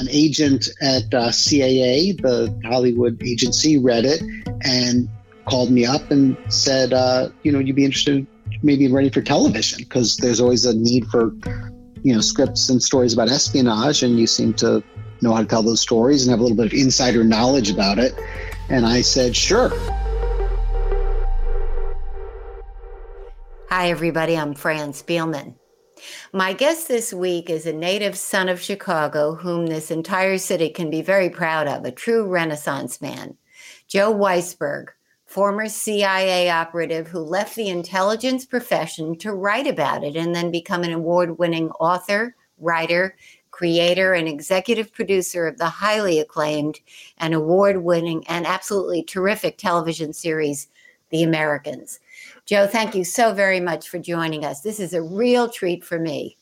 An agent at uh, CAA, the Hollywood agency, read it and called me up and said, uh, you know, you'd be interested maybe in writing for television because there's always a need for, you know, scripts and stories about espionage, and you seem to know how to tell those stories and have a little bit of insider knowledge about it. And I said, sure. Hi, everybody. I'm Fran Spielman. My guest this week is a native son of Chicago, whom this entire city can be very proud of, a true Renaissance man. Joe Weisberg, former CIA operative who left the intelligence profession to write about it and then become an award winning author, writer, creator, and executive producer of the highly acclaimed and award winning and absolutely terrific television series, The Americans. Joe, thank you so very much for joining us. This is a real treat for me.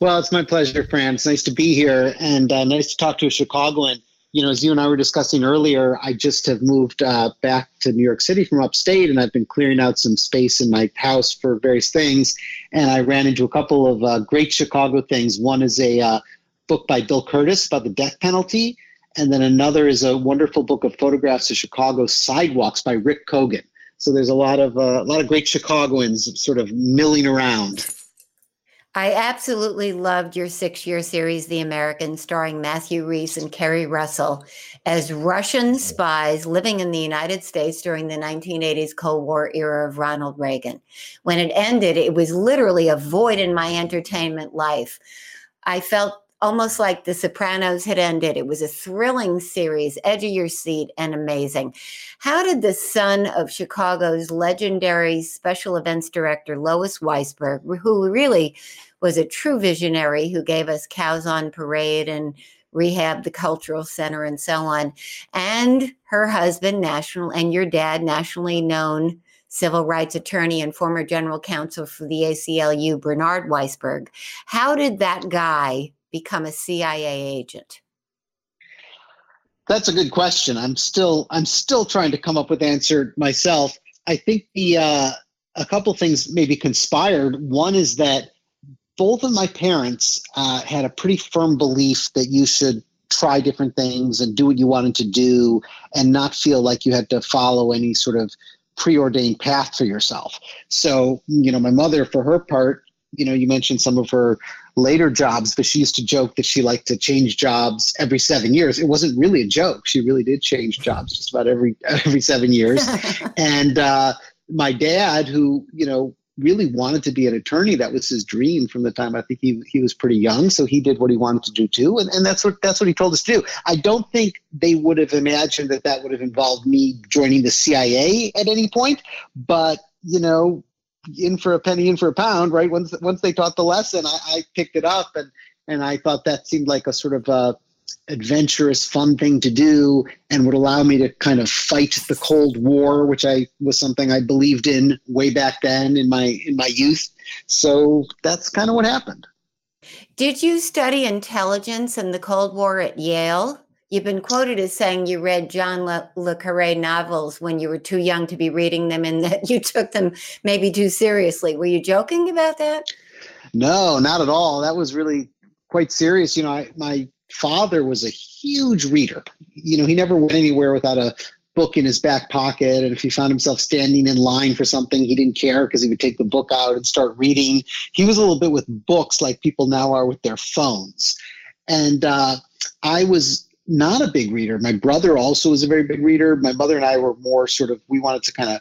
Well, it's my pleasure, Fran. It's nice to be here and uh, nice to talk to a Chicagoan. You know, as you and I were discussing earlier, I just have moved uh, back to New York City from upstate, and I've been clearing out some space in my house for various things. And I ran into a couple of uh, great Chicago things. One is a uh, book by Bill Kurtis about the death penalty, and then another is a wonderful book of photographs of Chicago sidewalks by Rick Kogan. So there's a lot of uh, a lot of great Chicagoans sort of milling around. I absolutely loved your six year series, The Americans, starring Matthew Rhys and Keri Russell as Russian spies living in the United States during the 1980s Cold War era of Ronald Reagan. When it ended, it was literally a void in my entertainment life. I felt almost like The Sopranos had ended. It was a thrilling series, edge of your seat, and amazing. How did the son of Chicago's legendary special events director, Lois Weisberg, who really was a true visionary who gave us Cows on Parade and Rehab, the Cultural Center, and so on, and her husband, national, and your dad, nationally known civil rights attorney and former general counsel for the ACLU, Bernard Weisberg. How did that guy become a CIA agent? That's a good question. I'm still I'm still trying to come up with answer myself. I think the uh, a couple things maybe conspired. One is that both of my parents uh, had a pretty firm belief that you should try different things and do what you wanted to do and not feel like you had to follow any sort of preordained path for yourself. So, you know, my mother, for her part, you know, you mentioned some of her later jobs, but she used to joke that she liked to change jobs every seven years. It wasn't really a joke. She really did change jobs just about every every seven years. and uh, my dad, who you know really wanted to be an attorney, that was his dream from the time I think he he was pretty young. So he did what he wanted to do too, and, and that's what that's what he told us to do. I don't think they would have imagined that that would have involved me joining the CIA at any point, but you know in for a penny, in for a pound, right? Once once they taught the lesson, I, I picked it up and and I thought that seemed like a sort of uh, adventurous, fun thing to do, and would allow me to kind of fight the Cold War, which I was something I believed in way back then in my in my youth. So that's kind of what happened. Did you study intelligence and the Cold War at Yale? You've been quoted as saying you read John Le, Le Carre novels when you were too young to be reading them and that you took them maybe too seriously. Were you joking about that? No, not at all. That was really quite serious. You know, I, my father was a huge reader. You know, he never went anywhere without a book in his back pocket. And if he found himself standing in line for something, he didn't care because he would take the book out and start reading. He was a little bit with books like people now are with their phones. And uh, I was not a big reader. My brother also was a very big reader. My mother and I were more sort of, we wanted to kind of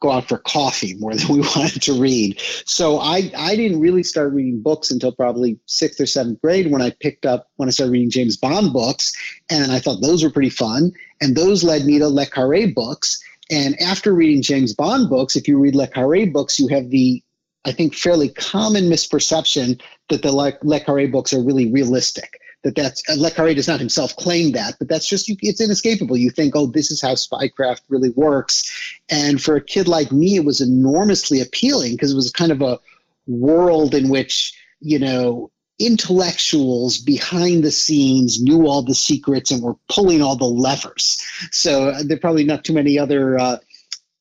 go out for coffee more than we wanted to read. So I, I didn't really start reading books until probably sixth or seventh grade when I picked up, when I started reading James Bond books. And I thought those were pretty fun. And those led me to Le Carre books. And after reading James Bond books, if you read Le Carre books, you have the, I think, fairly common misperception that the Le, Le Carre books are really realistic that that's uh, Le Carre does not himself claim that, but that's just it's inescapable. You think, oh, this is how spycraft really works, and for a kid like me, it was enormously appealing because it was kind of a world in which you know intellectuals behind the scenes knew all the secrets and were pulling all the levers. So uh, there are probably not too many other uh,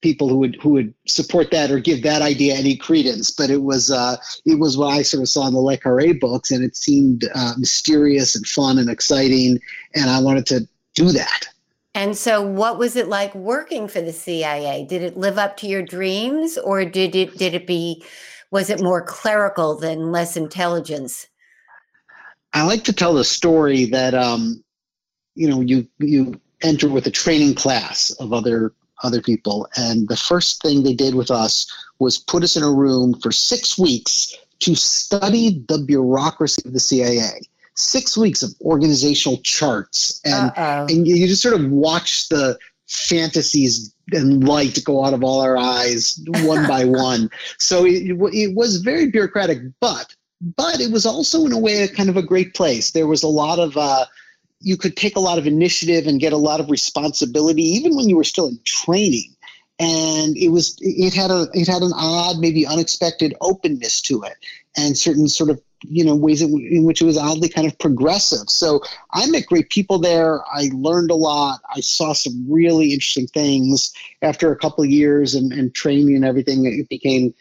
people who would who would support that or give that idea any credence. But it was uh, it was what I sort of saw in the Le Carre books, and it seemed uh, mysterious and fun and exciting, and I wanted to do that. And so, what was it like working for the CIA? Did it live up to your dreams, or did it did it be was it more clerical than less intelligence? I like to tell the story that um, you know you you enter with a training class of other other people. And the first thing they did with us was put us in a room for six weeks to study the bureaucracy of the CIA. Six weeks of organizational charts, and and you just sort of watch the fantasies and light go out of all our eyes one by one. So it, it was very bureaucratic, but but it was also in a way a kind of a great place. There was a lot of uh, you could take a lot of initiative and get a lot of responsibility even when you were still in training. And it was it had a it had an odd maybe unexpected openness to it and certain sort of you know ways in, which it was oddly kind of progressive. So i met great people there. I learned a lot. I saw some really interesting things after a couple of years and, and training and everything. It became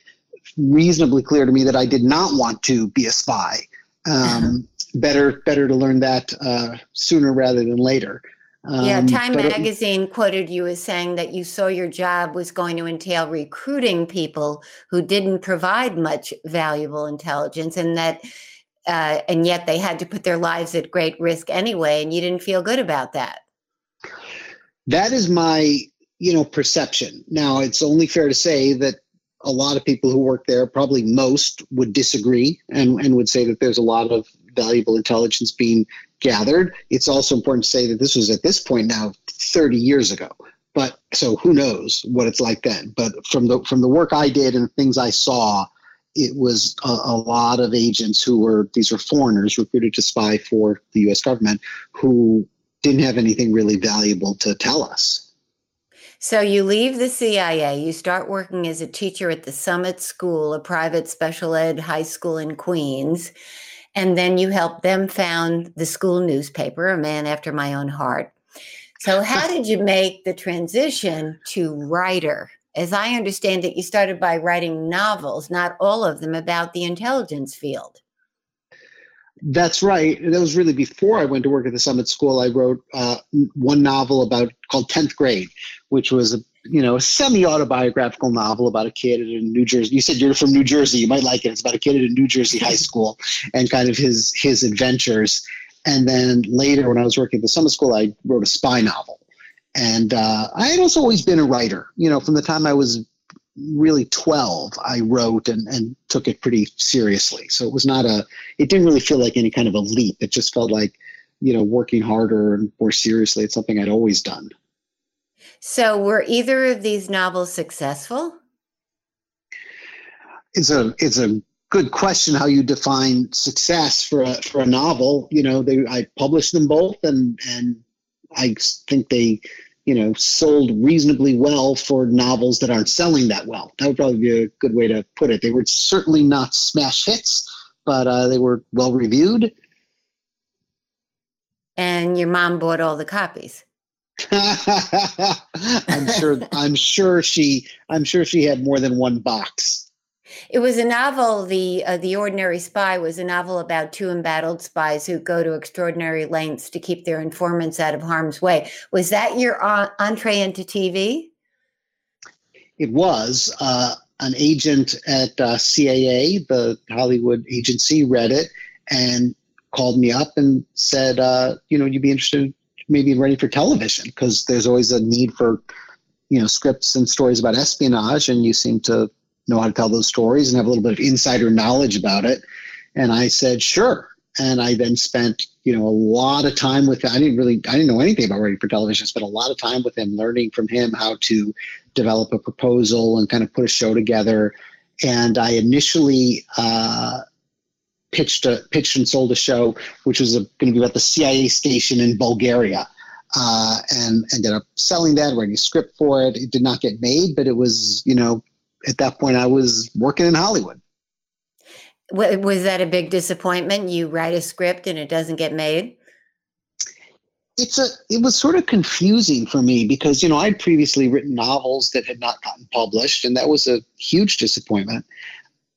reasonably clear to me that i did not want to be a spy. Um, better better to learn that uh, sooner rather than later. Um, yeah, Time Magazine it, quoted you as saying that you saw your job was going to entail recruiting people who didn't provide much valuable intelligence, and that, uh, and yet they had to put their lives at great risk anyway, and you didn't feel good about that. That is my, you know, perception. Now, it's only fair to say that a lot of people who work there, probably most, would disagree and, and would say that there's a lot of valuable intelligence being gathered. It's also important to say that this was at this point now 30 years ago. But so who knows what it's like then? But from the from the work I did and the things I saw, it was a, a, lot of agents who were these were foreigners recruited to spy for the U.S. government who didn't have anything really valuable to tell us. So you leave the CIA, you start working as a teacher at the Summit School, a private special ed high school in Queens. And then you helped them found the school newspaper, A Man After My Own Heart. So, how did you make the transition to writer? As I understand it, you started by writing novels, not all of them about the intelligence field. That's right. That was really before I went to work at the Summit School. I wrote uh, one novel about called Tenth Grade, which was a you know, a semi-autobiographical novel about a kid in New Jersey. You said you're from New Jersey. You might like it. It's about a kid at a New Jersey high school and kind of his his adventures. And then later, when I was working at the Summit School, I wrote a spy novel. And uh, I had also always been a writer. You know, from the time I was really 12, I wrote and, and took it pretty seriously. So it was not a, it didn't really feel like any kind of a leap. It just felt like, you know, working harder and more seriously. It's something I'd always done. So, were either of these novels successful? It's a it's a good question how you define success for a for a novel. You know, they I published them both, and and I think they you know sold reasonably well for novels that aren't selling that well. That would probably be a good way to put it. They were certainly not smash hits, but uh, they were well reviewed. And your mom bought all the copies. I'm sure. I'm sure she. I'm sure she had more than one box. It was a novel. The uh, The Ordinary Spy was a novel about two embattled spies who go to extraordinary lengths to keep their informants out of harm's way. Was that your uh, entree into TV? It was. Uh, an agent at uh, CAA, the Hollywood agency, read it and called me up and said, uh, you know, you'd be interested maybe writing for television because there's always a need for, you know, scripts and stories about espionage, and you seem to know how to tell those stories and have a little bit of insider knowledge about it. And I said, sure. And I then spent, you know, a lot of time with. I didn't really, I didn't know anything about writing for television. I spent a lot of time with him, learning from him how to develop a proposal and kind of put a show together. And I initially uh, pitched a pitched and sold a show, which was going to be about the CIA station in Bulgaria. Uh, and ended up selling that, writing a script for it. It did not get made, but it was, you know, at that point I was working in Hollywood. Was that a big disappointment? You write a script and it doesn't get made? It's a it was sort of confusing for me because you know I'd previously written novels that had not gotten published and that was a huge disappointment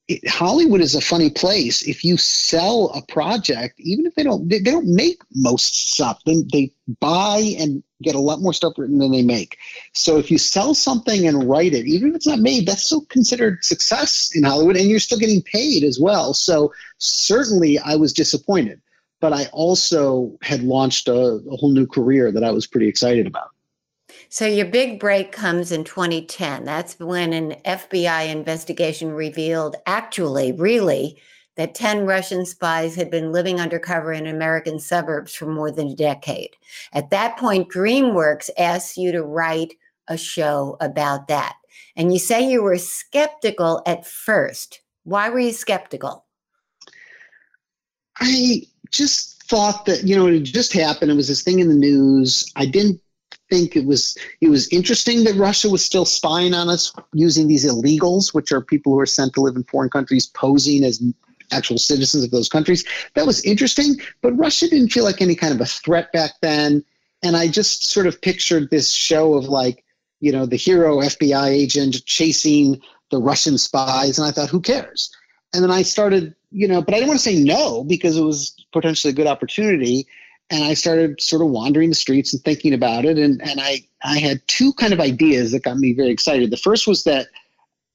it, Hollywood is a funny place. If you sell a project, even if they don't, they, they don't make most stuff. They, they buy and get a lot more stuff written than they make. So if you sell something and write it, even if it's not made, that's still considered success in Hollywood, and you're still getting paid as well. So certainly, I was disappointed, but I also had launched a, a whole new career that I was pretty excited about. So your big break comes in 2010. That's when an FBI investigation revealed, actually, really, that 10 Russian spies had been living undercover in American suburbs for more than a decade. At that point, DreamWorks asked you to write a show about that. And you say you were skeptical at first. Why were you skeptical? I just thought that, you know, it just happened. It was this thing in the news. I didn't think it was it was interesting that Russia was still spying on us using these illegals, which are people who are sent to live in foreign countries, posing as actual citizens of those countries. That was interesting, but Russia didn't feel like any kind of a threat back then. And I just sort of pictured this show of like, you know, the hero FBI agent chasing the Russian spies, and I thought, who cares? And then I started, you know, but I didn't want to say no because it was potentially a good opportunity and I started sort of wandering the streets and thinking about it. And, and I, I had two kind of ideas that got me very excited. The first was that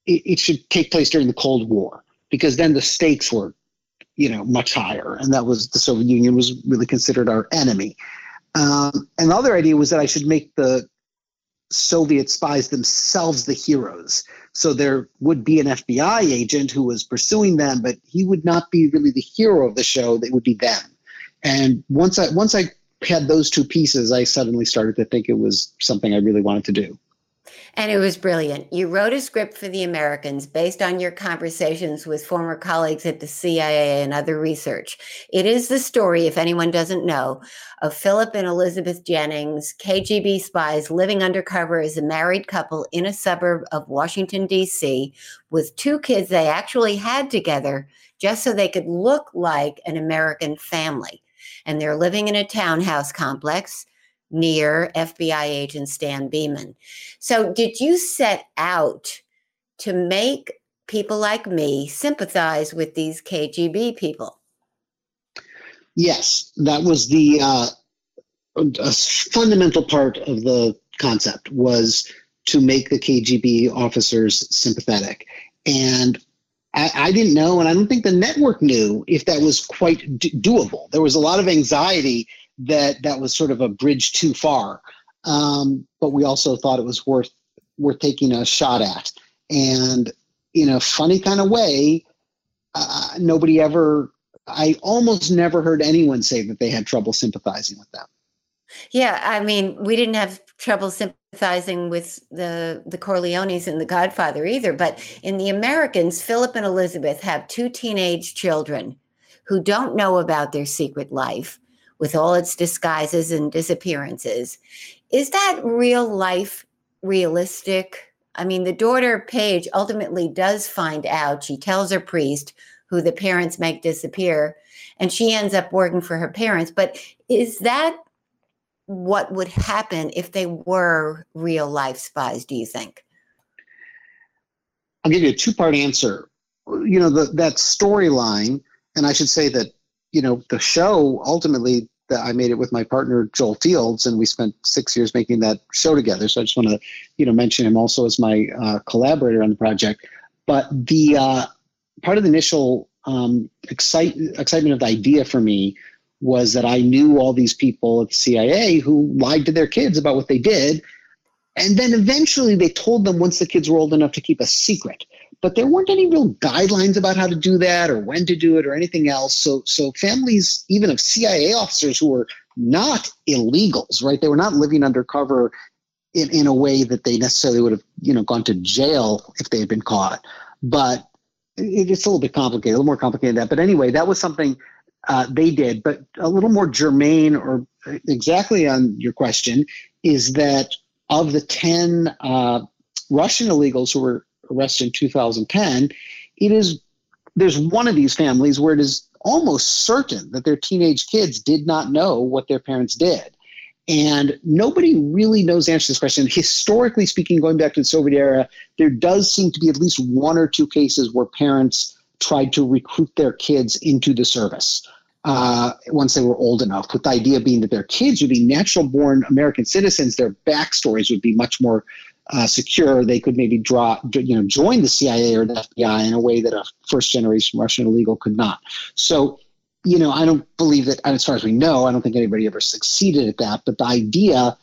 it, it should take place during the Cold War because then the stakes were, you know, much higher. And that was the Soviet Union was really considered our enemy. Um, and the other idea was that I should make the Soviet spies themselves the heroes. So there would be an FBI agent who was pursuing them, but he would not be really the hero of the show. They would be them. And once I once I had those two pieces, I suddenly started to think it was something I really wanted to do. And it was brilliant. You wrote a script for the Americans based on your conversations with former colleagues at the CIA and other research. It is the story, if anyone doesn't know, of Philip and Elizabeth Jennings, KGB spies living undercover as a married couple in a suburb of Washington, D.C., with two kids they actually had together just so they could look like an American family and they're living in a townhouse complex near FBI agent Stan Beeman. So, did you set out to make people like me sympathize with these KGB people? Yes, that was the uh, a fundamental part of the concept was to make the KGB officers sympathetic. And I, I, didn't know, and I don't think the network knew if that was quite doable. There was a lot of anxiety that that was sort of a bridge too far, um, but we also thought it was worth worth taking a shot at. And in a funny kind of way, uh, nobody ever. I almost never heard anyone say that they had trouble sympathizing with them. Yeah, I mean, we didn't have trouble sympathizing with the the Corleones and the Godfather either, but in the Americans, Philip and Elizabeth have two teenage children who don't know about their secret life with all its disguises and disappearances. Is that real life realistic? I mean, the daughter Paige ultimately does find out. She tells her priest who the parents make disappear, and she ends up working for her parents. But is that what would happen if they were real life spies, do you think? I'll give you a two part answer. you know, the, that storyline, and I should say that, you know, the show ultimately that I made it with my partner Joel Fields, and we spent six years making that show together. So I just want to, you know, mention him also as my uh, collaborator on the project. But the uh, part of the initial um, excite, excitement of the idea for me was that I knew all these people at the CIA who lied to their kids about what they did. And then eventually they told them once the kids were old enough to keep a secret. But there weren't any real guidelines about how to do that or when to do it or anything else. So, so families, even of CIA officers who were not illegals, right? They were not living undercover in, in a way that they necessarily would have, you know, gone to jail if they had been caught. But it, it's a little bit complicated, a little more complicated than that. But anyway, that was something uh, they did. But a little more germane, or exactly on your question, is that of the 10 uh, Russian illegals who were arrested in 2010, it is there's one of these families where it is almost certain that their teenage kids did not know what their parents did. And nobody really knows the answer to this question. Historically speaking, going back to the Soviet era, there does seem to be at least one or two cases where parents tried to recruit their kids into the service uh, once they were old enough, with the idea being that their kids would be natural born American citizens, their backstories would be much more uh, secure. They could maybe draw, you know, join the CIA or the FBI in a way that a first generation Russian illegal could not. So you know, I don't believe that, as far as we know, I don't think anybody ever succeeded at that. But the idea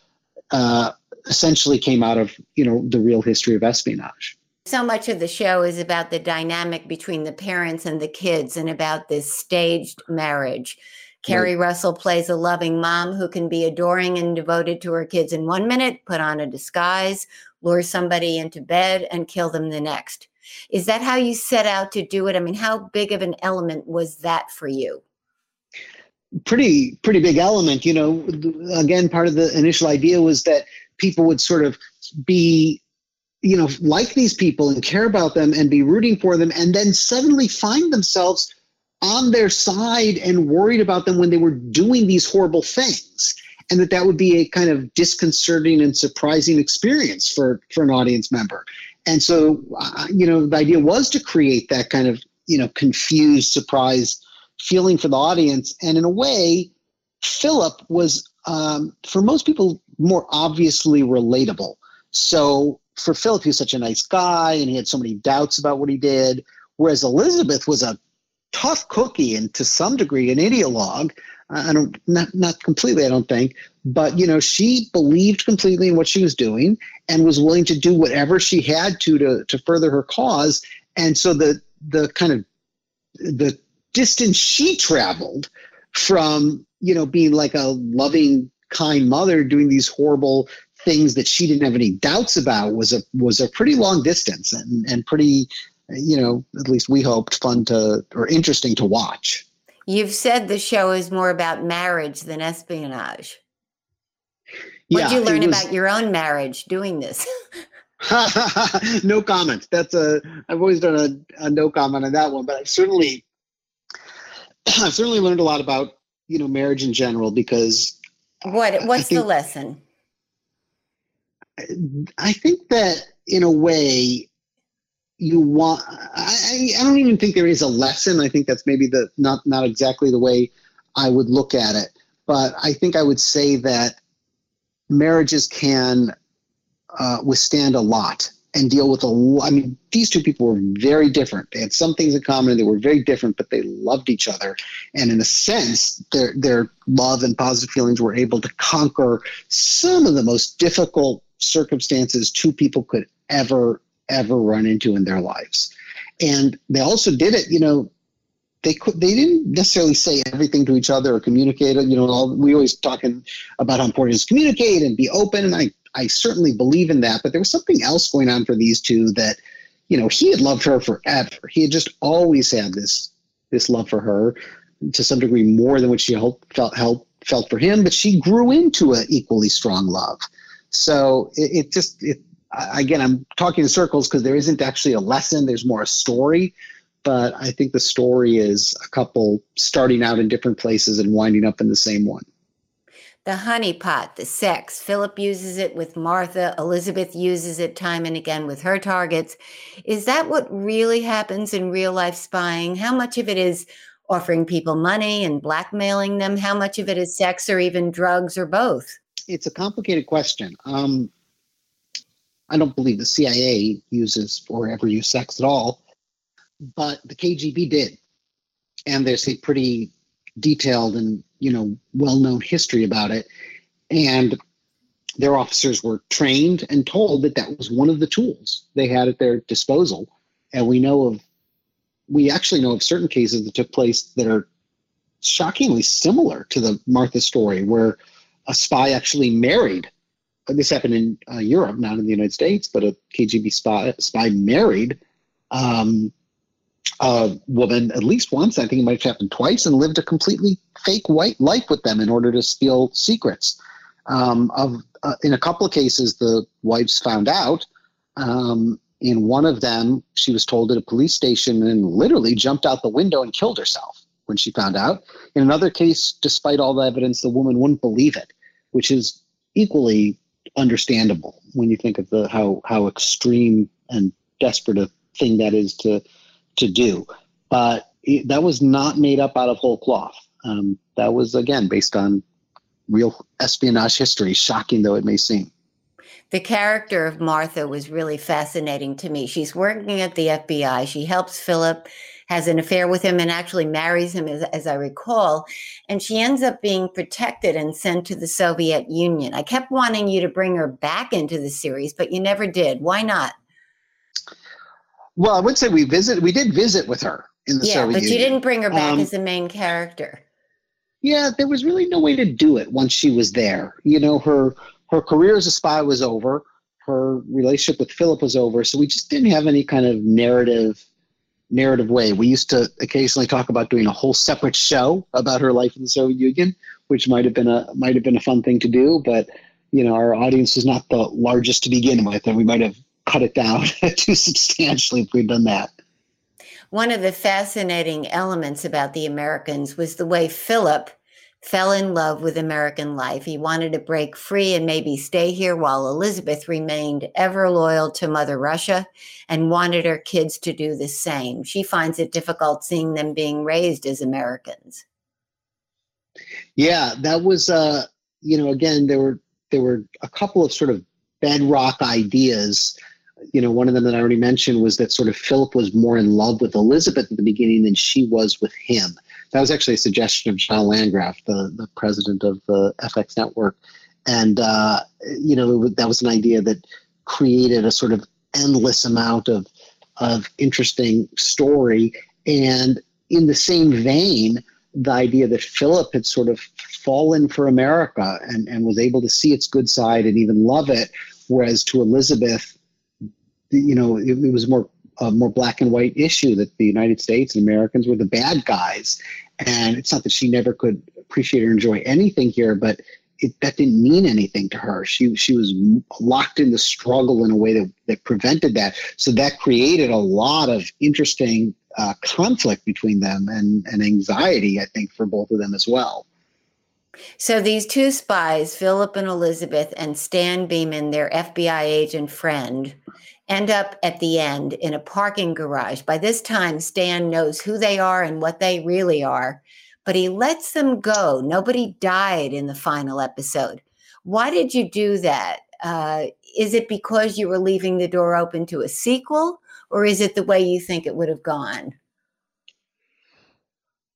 uh, essentially came out of, you know, the real history of espionage. So much of the show is about the dynamic between the parents and the kids and about this staged marriage. Right. Russell plays a loving mom who can be adoring and devoted to her kids in one minute, put on a disguise, lure somebody into bed, and kill them the next. Is that how you set out to do it? I mean, how big of an element was that for you? pretty pretty big element you know again part of the initial idea was that people would sort of be you know like these people and care about them and be rooting for them and then suddenly find themselves on their side and worried about them when they were doing these horrible things and that that would be a kind of disconcerting and surprising experience for for an audience member and so uh, you know the idea was to create that kind of you know confused surprised feeling for the audience. And in a way, Philip was, um, for most people, more obviously relatable. So for Philip, he was such a nice guy and he had so many doubts about what he did. Whereas Elizabeth was a tough cookie and to some degree an ideologue. I don't not not completely, I don't think, but you know, she believed completely in what she was doing and was willing to do whatever she had to to to further her cause. And so the the kind of the distance she traveled from you know being like a loving kind mother doing these horrible things that she didn't have any doubts about was a was a pretty long distance and and pretty you know at least we hoped fun to or interesting to watch. You've said the show is more about marriage than espionage. What did yeah, you learn was, about your own marriage doing this? No comment. That's a i've always done a, a no comment on that one but i've certainly I've certainly learned a lot about you know marriage in general because what what's think, the lesson? I think that in a way you want I, I don't even think there is a lesson. I think that's maybe the not not exactly the way I would look at it. But I think I would say that marriages can uh, withstand a lot and deal with a I mean, these two people were very different. They had some things in common and they were very different, but they loved each other. And in a sense, their their love and positive feelings were able to conquer some of the most difficult circumstances two people could ever, ever run into in their lives. And they also did it, you know, they could they didn't necessarily say everything to each other or communicate you know all, we always talking about how important it is to communicate and be open and i I certainly believe in that. But there was something else going on for these two that, you know, he had loved her forever. He had just always had this this love for her to some degree more than what she felt felt felt for him. But she grew into an equally strong love. So it, it just it again I'm talking in circles because there isn't actually a lesson. There's more a story. But I think the story is a couple starting out in different places and winding up in the same one. the honeypot, the sex. Philip uses it with Martha. Elizabeth uses it time and again with her targets. Is that what really happens in real life spying? How much of it is offering people money and blackmailing them? How much of it is sex or even drugs or both? It's a complicated question. Um, I don't believe the CIA uses or ever use sex at all, but the KGB did. And there's a pretty detailed and you know well-known history about it and their officers were trained and told that that was one of the tools they had at their disposal and we know of we actually know of certain cases that took place that are shockingly similar to the martha story where a spy actually married this happened in uh, europe not in the united states but a kgb spy, spy married um, a woman at least once. I think it might have happened twice, and lived a completely fake white life with them in order to steal secrets. Um, of uh, in a couple of cases, the wives found out. Um, in one of them, she was told at a police station and literally jumped out the window and killed herself when she found out. In another case, despite all the evidence, the woman wouldn't believe it, which is equally understandable when you think of the how how extreme and desperate a thing that is to to do. But it, that was not made up out of whole cloth. Um, that was, again, based on real espionage history, shocking though it may seem. The character of Martha was really fascinating to me. She's working at the FBI. She helps Philip, has an affair with him, and actually marries him, as, as I recall. And she ends up being protected and sent to the Soviet Union. I kept wanting you to bring her back into the series, but you never did. Why not? Well, I would say we visit. We did visit with her in the yeah, Soviet but Union. you didn't bring her back Um, as the main character. Yeah, there was really no way to do it once she was there. You know, her her career as a spy was over. Her relationship with Philip was over. So we just didn't have any kind of narrative narrative way. We used to occasionally talk about doing a whole separate show about her life in the Soviet Union, which might have been a might have been a fun thing to do, but you know, our audience was not the largest to begin with, and we might have cut it down too substantially if we'd done that. One of the fascinating elements about the Americans was the way Philip fell in love with American life. He wanted to break free and maybe stay here while Elizabeth remained ever loyal to Mother Russia and wanted her kids to do the same. She finds it difficult seeing them being raised as Americans. Yeah, that was uh, you know, again, there were there were a couple of sort of bedrock ideas. You know, one of them that I already mentioned was that sort of Philip was more in love with Elizabeth at the beginning than she was with him. That was actually a suggestion of John Landgraf, the, the president of the FX network. And, uh, you know, that was an idea that created a sort of endless amount of, of interesting story. And in the same vein, the idea that Philip had sort of fallen for America and, and was able to see its good side and even love it, whereas to Elizabeth, you know, it, it was more a more black and white issue that the United States and Americans were the bad guys. And it's not that she never could appreciate or enjoy anything here, but it, that didn't mean anything to her. She she was locked in the struggle in a way that, that prevented that. So that created a lot of interesting uh, conflict between them and, and anxiety, I think, for both of them as well. So these two spies, Philip and Elizabeth, and Stan Beeman, their FBI agent friend, end up at the end in a parking garage. By this time, Stan knows who they are and what they really are, but he lets them go. Nobody died in the final episode. Why did you do that? Uh, is it because you were leaving the door open to a sequel, or is it the way you think it would have gone?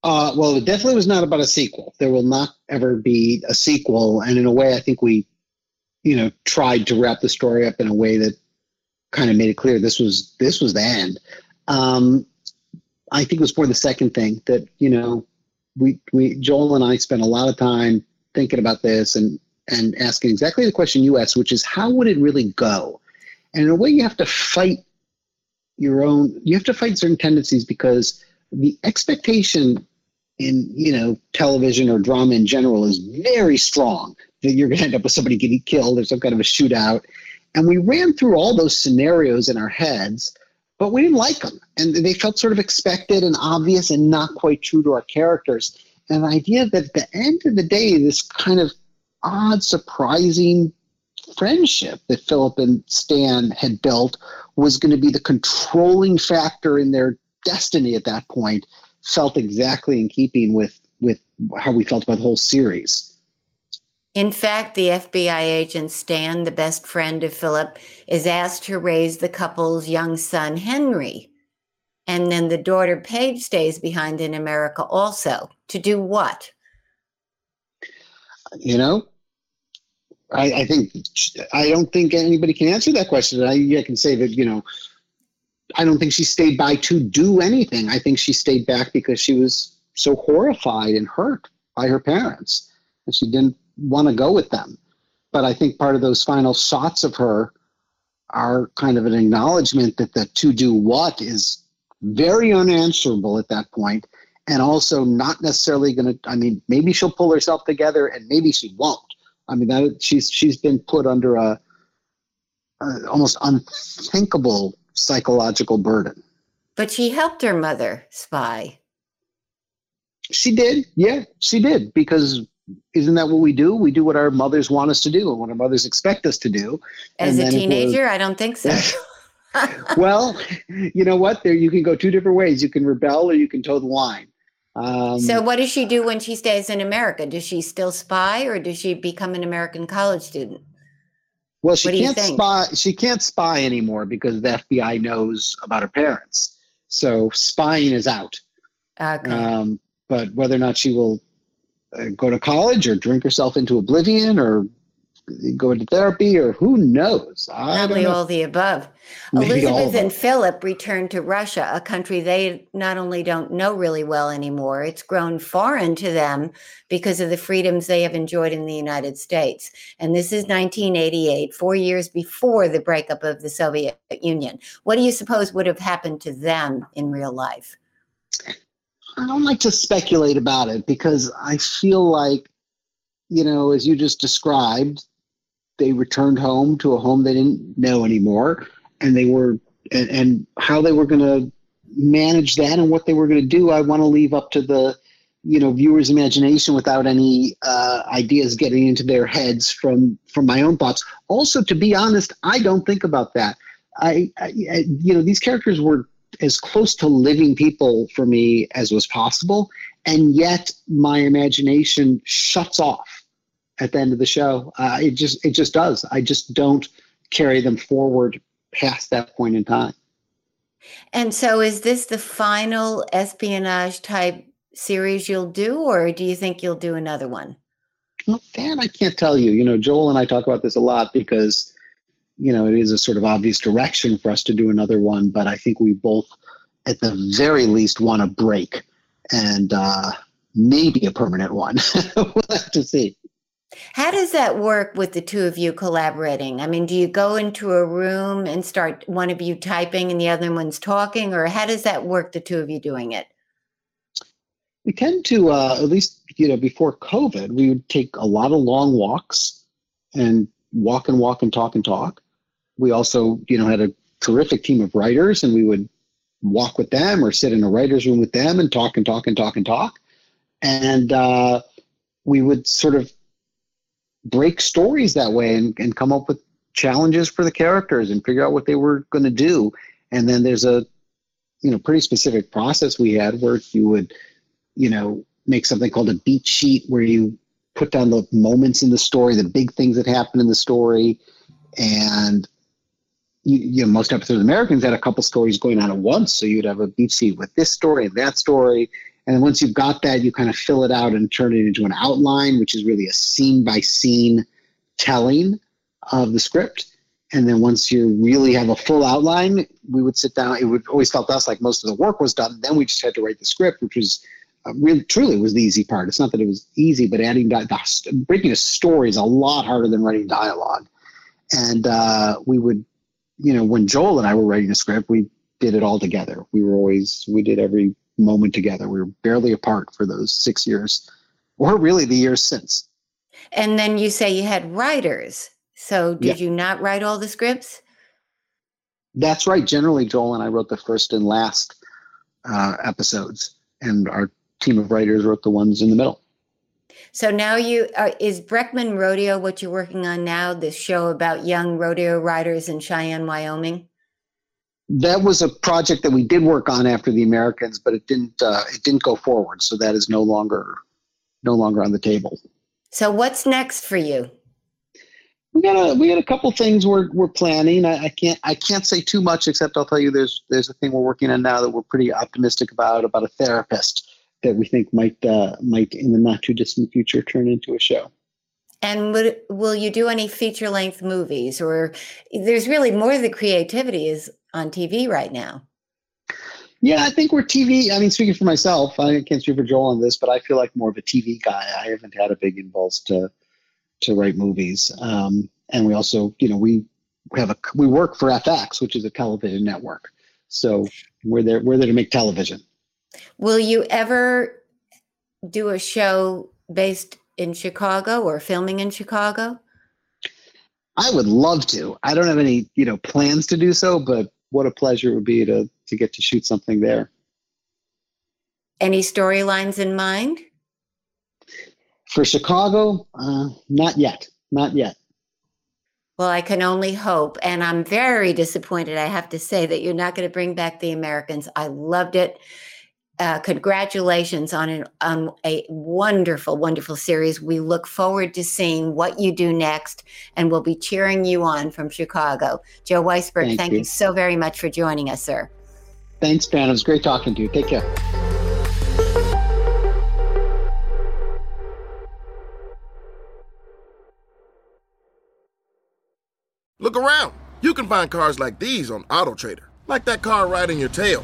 Uh, well, it definitely was not about a sequel. There will not ever be a sequel, and in a way, I think we, you know, tried to wrap the story up in a way that kind of made it clear this was this was the end. Um, I think it was for the second thing that you know, we we Joel and I spent a lot of time thinking about this and and asking exactly the question you asked, which is how would it really go? And in a way, you have to fight your own. You have to fight certain tendencies because the expectation in you know television or drama in general is very strong that you're going to end up with somebody getting killed or some kind of a shootout and we ran through all those scenarios in our heads but we didn't like them and they felt sort of expected and obvious and not quite true to our characters and the idea that at the end of the day this kind of odd, surprising friendship that Philip and Stan had built was going to be the controlling factor in their destiny at that point felt exactly in keeping with with how we felt about the whole series. In fact, the FBI agent Stan, the best friend of Philip, is asked to raise the couple's young son Henry. And then the daughter Paige stays behind in America also. To do what? You know, I, I think I don't think anybody can answer that question. I, I can say that, you know, I don't think she stayed by to do anything. I think she stayed back because she was so horrified and hurt by her parents and she didn't want to go with them. But I think part of those final shots of her are kind of an acknowledgement that the to do what is very unanswerable at that point and also not necessarily going to i mean maybe she'll pull herself together and maybe she won't i mean that, she's she's been put under a, a almost unthinkable psychological burden. But she helped her mother spy. She did. Yeah, she did. Because isn't that what we do? We do what our mothers want us to do and what our mothers expect us to do. As a teenager, I don't think so. well, you know what? There you can go two different ways. You can rebel or you can toe the line. Um, so, what does she do when she stays in America? Does she still spy, or does she become an American college student? Well, she can't spy. She can't spy anymore because the FBI knows about her parents. So spying is out. Okay. Um, but whether or not she will Uh, go to college or drink herself into oblivion or go into therapy or who knows? Probably all the above. Maybe Elizabeth and Philip returned to Russia, a country they not only don't know really well anymore, it's grown foreign to them because of the freedoms they have enjoyed in the United States. And this is 1988, four years before the breakup of the Soviet Union. What do you suppose would have happened to them in real life? I don't like to speculate about it because I feel like, you know, as you just described, they returned home to a home they didn't know anymore, and they were and, and how they were going to manage that and what they were going to do. I want to leave up to the you know viewers' imagination without any uh, ideas getting into their heads from from my own thoughts. Also, to be honest, I don't think about that. I, I you know these characters were as close to living people for me as was possible, and yet my imagination shuts off at the end of the show. Uh, it just it just does. I just don't carry them forward past that point in time. And so, is this the final espionage type series you'll do, or do you think you'll do another one? Well, Dan, I can't tell you. You know, Joel and I talk about this a lot because, you know, it is a sort of obvious direction for us to do another one. But I think we both, at the very least, want a break and uh, maybe a permanent one. we'll have to see. How does that work with the two of you collaborating? I mean, do you go into a room and start one of you typing and the other one's talking, or how does that work, the two of you doing it? We tend to, uh, at least, you know, before COVID, we would take a lot of long walks and walk and walk and talk and talk. We also, you know, had a terrific team of writers and we would walk with them or sit in a writer's room with them and talk and talk and talk and talk. And uh, we would sort of break stories that way and, and come up with challenges for the characters and figure out what they were going to do. And then there's a, you know, pretty specific process we had where you would, you know, make something called a beat sheet where you put down the moments in the story, the big things that happen in the story. And you, you know, most episodes of Americans had a couple stories going on at once. So you'd have a beat sheet with this story and that story. And once you've got that, you kind of fill it out and turn it into an outline, which is really a scene by scene telling of the script. And then once you really have a full outline, we would sit down. It would always felt to us like most of the work was done. Then we just had to write the script, which was uh, really truly was the easy part. It's not that it was easy, but adding di- the, breaking a story is a lot harder than writing dialogue. And uh, we would, you know, when Joel and I were writing a script, we did it all together. We were always we did every moment together. We were barely apart for those six years, or really the years since. And then you say you had writers. So did yeah. you not write all the scripts? That's right. Generally, Joel and I wrote the first and last uh, episodes, and our team of writers wrote the ones in the middle. So now you uh, is Breckman Rodeo what you're working on now? This show about young rodeo riders in Cheyenne, Wyoming. That was a project that we did work on after the Americans, but it didn't. Uh, it didn't go forward, so that is no longer no longer on the table. So what's next for you? We got a we got a couple things we're we're planning. I, I, can't I can't say too much except I'll tell you there's there's a thing we're working on now that we're pretty optimistic about about a therapist that we think might uh, might in the not too distant future turn into a show. And would, will you do any feature length movies or there's really more of the creativity is on TV right now? Yeah, I think we're TV. I mean, speaking for myself, I can't speak for Joel on this, but I feel like more of a TV guy. I haven't had a big impulse to to write movies, um, and we also, you know, we have a we work for FX, which is a television network. So we're there. We're there to make television. Will you ever do a show based in Chicago or filming in Chicago? I would love to. I don't have any, you know, plans to do so, but what a pleasure it would be to to get to shoot something there. Any storylines in mind? For Chicago, uh, not yet. Not yet. Well, I can only hope. And I'm very disappointed, I have to say, that you're not going to bring back the Americans. I loved it. Uh, congratulations on, an, on a wonderful, wonderful series. We look forward to seeing what you do next, and we'll be cheering you on from Chicago. Joe Weisberg, thank, thank you. you so very much for joining us, sir. Thanks, Ben. It was great talking to you. Take care. Look around. You can find cars like these on AutoTrader, like that car riding your tail.